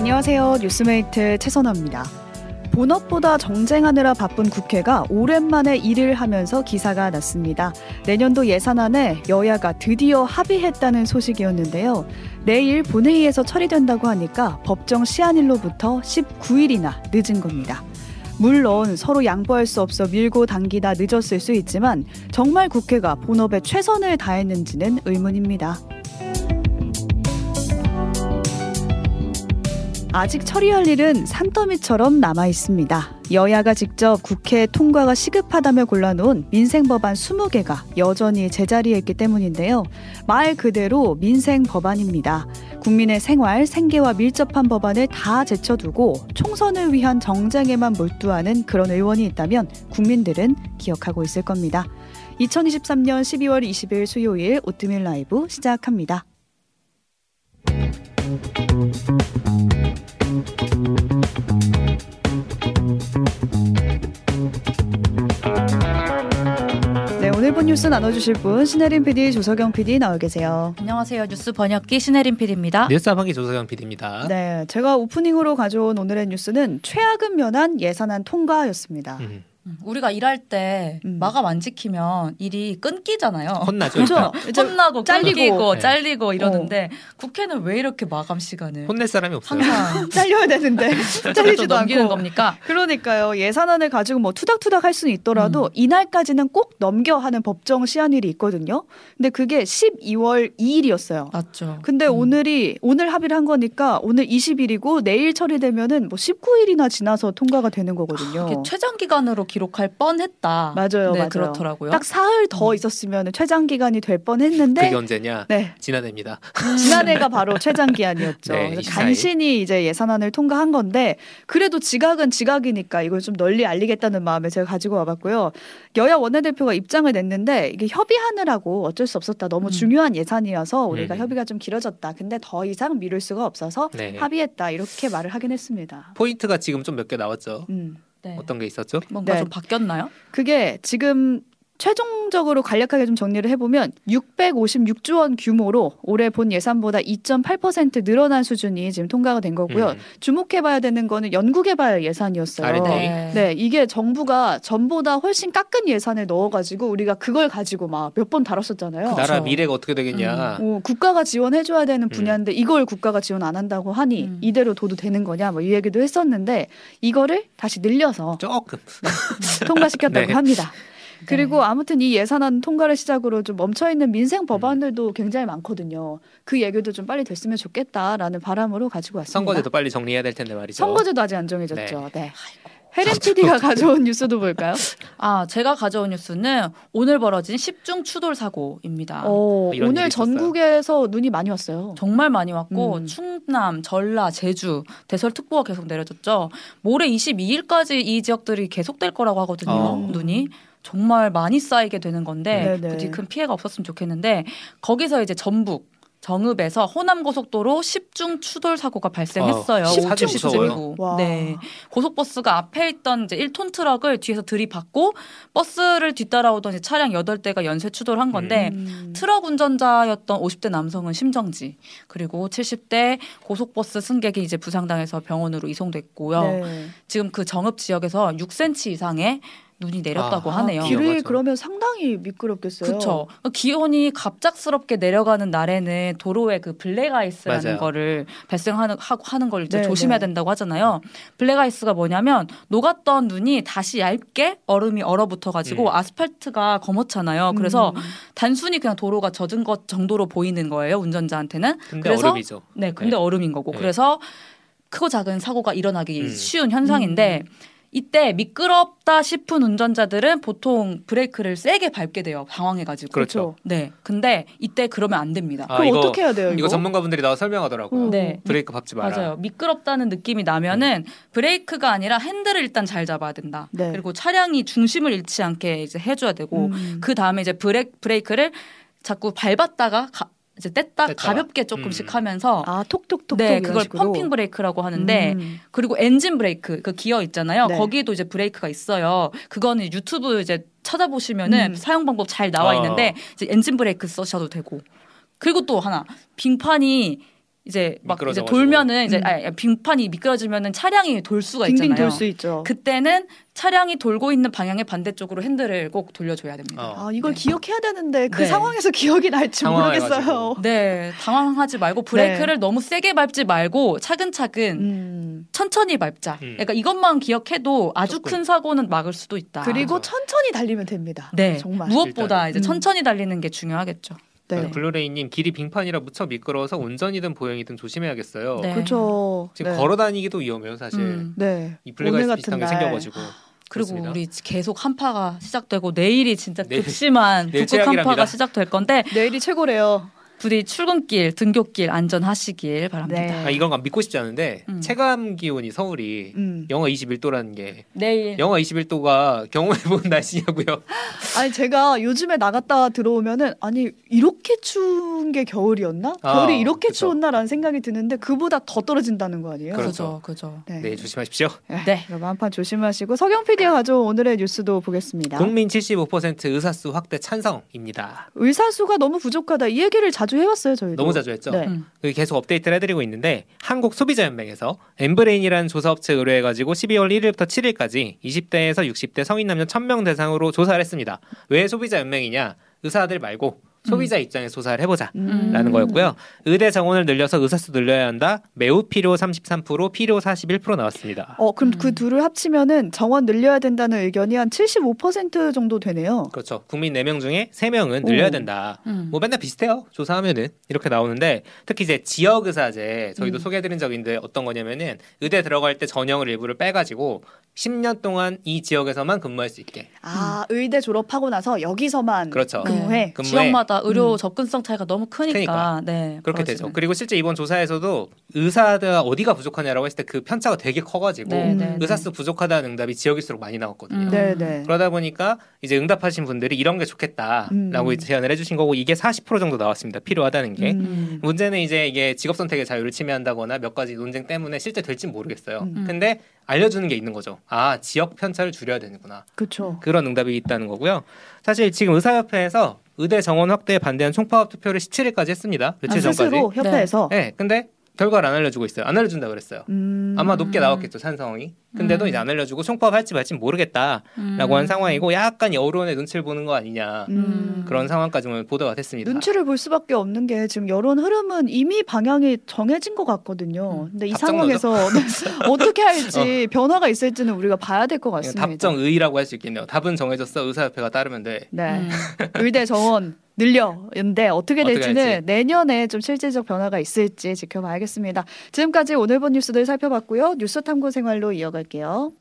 안녕하세요. 뉴스메이트 최선아입니다. 본업보다 정쟁하느라 바쁜 국회가 오랜만에 일을 하면서 기사가 났습니다. 내년도 예산안에 여야가 드디어 합의했다는 소식이었는데요. 내일 본회의에서 처리된다고 하니까 법정 시한일로부터 19일이나 늦은 겁니다. 물론 서로 양보할 수 없어 밀고 당기다 늦었을 수 있지만 정말 국회가 본업에 최선을 다했는지는 의문입니다. 아직 처리할 일은 산더미처럼 남아 있습니다. 여야가 직접 국회 통과가 시급하다며 골라놓은 민생 법안 20개가 여전히 제자리에 있기 때문인데요. 말 그대로 민생 법안입니다. 국민의 생활, 생계와 밀접한 법안을 다 제쳐두고 총선을 위한 정쟁에만 몰두하는 그런 의원이 있다면 국민들은 기억하고 있을 겁니다. 2023년 12월 20일 수요일 오뜨밀 라이브 시작합니다. 뉴스 나눠주실 분 신혜림 PD, 조석영 PD 나와 계세요. 안녕하세요. 뉴스 번역기 신혜림 PD입니다. 뉴스 한기 조석영 PD입니다. 네, 제가 오프닝으로 가져온 오늘의 뉴스는 최악은 면한 예산안 통과였습니다. 음. 음, 우리가 일할 때 음. 마감 안 지키면 일이 끊기잖아요. 혼나죠. 그렇죠. 혼나고 잘리고. 네. 잘리고 이러는데 국회는 왜 이렇게 마감 시간을 혼낼 사람이 없어요. 항상 잘려야 되는데 또 잘리지도 넘기는 않고. 겁니까? 그러니까요. 예산안을 가지고 뭐 투닥투닥 할 수는 있더라도 음. 이날까지는 꼭 넘겨 하는 법정 시한일이 있거든요. 근데 그게 12월 2일이었어요. 맞죠. 근데 음. 오늘이 오늘 합의를 한 거니까 오늘 20일이고 내일 처리되면은 뭐 19일이나 지나서 통과가 되는 거거든요. 이게 최장 기간으로 기 록할 뻔했다. 맞아요, 네, 맞아요. 그렇더라고요. 딱 사흘 더 음. 있었으면 최장 기간이 될 뻔했는데 그게 언제냐? 네. 지난해입니다. 지난해가 바로 최장 기한이었죠. 네, 그래서 24일. 간신히 이제 예산안을 통과한 건데 그래도 지각은 지각이니까 이걸 좀 널리 알리겠다는 마음에 제가 가지고 와봤고요. 여야 원내대표가 입장을 냈는데 이게 협의하느라고 어쩔 수 없었다. 너무 음. 중요한 예산이어서 우리가 음. 협의가 좀 길어졌다. 근데 더 이상 미룰 수가 없어서 네. 합의했다. 이렇게 말을 하긴 했습니다. 포인트가 지금 좀 몇 개 나왔죠. 음. 네. 어떤 게 있었죠? 뭔가 네. 좀 바뀌었나요? 그게 지금 최종적으로 간략하게 좀 정리를 해보면 656조 원 규모로 올해 본 예산보다 2.8% 늘어난 수준이 지금 통과가 된 거고요. 음. 주목해봐야 되는 거는 연구개발 예산이었어요. R&D. 네. 네, 이게 정부가 전보다 훨씬 깎은 예산을 넣어가지고 우리가 그걸 가지고 막 몇 번 다뤘었잖아요. 그 나라 그렇죠. 미래가 어떻게 되겠냐. 어, 국가가 지원해줘야 되는 분야인데 이걸 국가가 지원 안 한다고 하니 음. 이대로 둬도 되는 거냐 뭐 이 얘기도 했었는데 이거를 다시 늘려서 조금. 통과시켰다고 네. 합니다. 네. 그리고 아무튼 이 예산안 통과를 시작으로 좀 멈춰 있는 민생 법안들도 굉장히 많거든요. 그 얘기도 좀 빨리 됐으면 좋겠다라는 바람으로 가지고 왔습니다. 선거제도 빨리 정리해야 될 텐데 말이죠. 선거제도 아직 안 정해졌죠. 네. 혜린 PD가 가져온 뉴스도 볼까요? 아, 제가 가져온 뉴스는 오늘 벌어진 10중 추돌 사고입니다. 어, 이런 오늘. 전국에서 눈이 많이 왔어요. 정말 많이 왔고 음. 충남, 전라, 제주 대설 특보가 계속 내려졌죠. 모레 22일까지 이 지역들이 계속될 거라고 하거든요. 어. 눈이 정말 많이 쌓이게 되는 건데 네네. 부디 큰 피해가 없었으면 좋겠는데 거기서 이제 전북 정읍에서 호남 고속도로 10중 추돌 사고가 발생했어요. 아, 사진 오후 무서워요. 10중이고. 와. 네. 고속버스가 앞에 있던 이제 1톤 트럭을 뒤에서 들이받고 버스를 뒤따라오던 이제 차량 8대가 연쇄 추돌한 건데 음. 트럭 운전자였던 50대 남성은 심정지 그리고 70대 고속버스 승객이 이제 부상당해서 병원으로 이송됐고요. 네. 지금 그 정읍 지역에서 6cm 이상의 눈이 내렸다고 아, 하네요. 길- 길이 위험하죠. 그러면 상당히 미끄럽겠어요. 그렇죠. 기온이 갑작스럽게 내려가는 날에는 도로에 그 블랙아이스라는 맞아요. 거를 발생하는 하고 하는 걸 이제 네, 조심해야 네. 된다고 하잖아요. 블랙아이스가 뭐냐면 녹았던 눈이 다시 얇게 얼음이 얼어붙어 가지고 음. 아스팔트가 검었잖아요. 그래서 음. 단순히 그냥 도로가 젖은 것 정도로 보이는 거예요. 운전자한테는. 근데 그래서 얼음이죠. 네, 근데 네. 얼음인 거고. 네. 그래서 크고 작은 사고가 일어나기 음. 쉬운 현상인데 이때 미끄럽다 싶은 운전자들은 보통 브레이크를 세게 밟게 돼요. 당황해가지고. 그렇죠. 네. 근데 이때 그러면 안 됩니다. 아, 그럼 이거- 어떻게 해야 돼요? 이거, 이거 전문가분들이 나와 설명하더라고요. 음. 네. 브레이크 밟지 마라. 맞아요. 미끄럽다는 느낌이 나면은 브레이크가 아니라 핸들을 일단 잘 잡아야 된다. 네. 그리고 차량이 중심을 잃지 않게 이제 해줘야 되고 음. 그 다음에 이제 브레, 브레이크를 자꾸 밟았다가 가, 이제 뗐다 뗐다가. 가볍게 조금씩 음. 하면서 아 톡톡톡톡 네 그걸 식으로? pumping 브레이크라고 하는데 음. 그리고 엔진 브레이크 그 기어 있잖아요. 네. 거기도 이제 브레이크가 있어요. 그거는 유튜브 이제 찾아보시면은 음. 사용 방법 잘 나와 어. 있는데 이제 엔진 브레이크 써셔도 되고. 그리고 또 하나 빙판이 이제 막 이제. 돌면은 이제 음. 아니, 빙판이 미끄러지면은 차량이 돌 수가 있잖아요. 돌수 있죠. 그때는 차량이 돌고 있는 방향의 반대쪽으로 핸들을 꼭 돌려줘야 됩니다. 어. 아, 이걸 네. 기억해야 되는데 그 네. 상황에서 기억이 날지. 모르겠어요. 네, 당황하지 말고 브레이크를 너무 세게 밟지 말고 차근차근 음. 천천히 밟자. 음. 그러니까 이것만 기억해도 아주 조금. 큰 사고는 막을 수도 있다. 그리고 그렇죠. 천천히 달리면 됩니다. 네, 정말. 무엇보다 일단은. 이제 음. 천천히 달리는 게 중요하겠죠. 네. 블루레이님 길이 빙판이라 무척 미끄러워서 운전이든 보행이든 조심해야겠어요. 네. 그렇죠. 지금 네. 걸어 다니기도 위험해요, 사실. 음. 네. 이 블랙아이스 비슷한 게 날. 생겨가지고. 그리고 그렇습니다. 우리 계속 한파가 시작되고 내일이 진짜 내일- 극심한 내일 북극 한파가. 시작될 건데 내일이 최고래요. 부디 출근길, 등굣길 안전하시길 바랍니다. 네. 아, 이건 믿고 싶지 않은데 음. 체감 기온이 서울이 음. 영하 21도라는 게 내일 영하 21도가 경험해 본 날씨냐고요. 아니 제가 요즘에 나갔다 들어오면은 아니 이렇게 추운 게 겨울이었나? 아, 겨울이 이렇게 그쵸. 추웠나라는 생각이 드는데 그보다 더 떨어진다는 거 아니에요? 그렇죠. 그죠. 네. 네, 조심하십시오. 네. 여러분 한파 조심하시고 서경 PD가 가져온 오늘의 뉴스도 보겠습니다. 국민 75% 의사수 확대 찬성입니다. 의사수가 너무 부족하다 이 얘기를 자주 해왔어요 저희도. 너무 자주 했죠. 네. 음. 그 계속 업데이트를 해드리고 있는데 한국 소비자 연맹에서 엠브레인이라는 조사업체 의뢰해가지고 12월 1일부터 7일까지 20대에서 60대 성인 남녀 1000명 대상으로 조사를 했습니다. 왜 소비자 연맹이냐? 의사들 말고 소비자 입장에서 조사를 해보자. 음. 라는 거였고요. 의대 정원을 늘려서 의사수 늘려야 한다. 매우 필요 33%, 필요 41% 나왔습니다. 어 그럼 음. 그 둘을 합치면은 정원 늘려야 된다는 의견이 한 75% 정도 되네요. 그렇죠. 국민 4명 중에 3명은 늘려야 오. 된다. 음. 뭐 맨날 비슷해요. 조사하면은 이렇게 나오는데 특히 이제 지역 의사제 저희도 음. 소개해드린 적이 있는데 어떤 거냐면은 의대 들어갈 때 전형을 일부를 빼가지고 10년 동안 이 지역에서만 근무할 수 있게. 아 의대 졸업하고 나서 여기서만 그렇죠. 근무해. 근무해. 지역마다 의료 음. 접근성 차이가 너무 크니까, 크니까. 네 그렇게 그러시면- 되죠. 그리고 실제 이번 조사에서도 의사들 어디가 부족하냐라고 했을 때 그 편차가 되게 커가지고 네, 음. 네, 네. 의사수 부족하다는 응답이 지역일수록 많이 나왔거든요. 음. 네네. 그러다 보니까 이제 응답하신 분들이 이런 게 좋겠다라고 음. 제안을 해주신 거고 이게 40% 정도 나왔습니다. 필요하다는 게. 음. 문제는 이제 이게 직업 선택의 자유를 침해한다거나 몇 가지 논쟁 때문에 실제 될진 모르겠어요. 음. 근데 알려주는 게 있는 거죠. 아 지역 편차를 줄여야 되는구나. 그렇죠. 그런 응답이 있다는 거고요. 사실 지금 의사협회에서 의대 정원 확대에 반대한 총파업 투표를 17일까지 했습니다. 며칠 아, 전까지. 협회에서. 네, 근데 결과를 안 알려주고 있어요. 안 알려준다 그랬어요. 음. 아마 높게 음. 나왔겠죠 찬성이. 근데도 음. 이제 안 알려주고 총파업 할지 말지 모르겠다라고 음. 한 상황이고 약간 여론의 눈치를 보는 거 아니냐 음. 그런 상황까지 오늘 보도가 됐습니다. 눈치를 볼 수밖에 없는 게 지금 여론 흐름은 이미 방향이 정해진 것 같거든요. 근데 이 상황에서 어떻게 할지 변화가 있을지는 우리가 봐야 될 것 같습니다. 답정의라고 할 수 있겠네요. 답은 정해졌어. 의사협회가 따르면 돼. 네. 음. 의대 정원 늘려인데 어떻게 어떻게 될지는 할지. 내년에 좀 실질적 변화가 있을지 지켜봐야겠습니다. 지금까지 오늘 본 뉴스들 살펴봤고요. 뉴스 탐구 생활로 이 어갈게요.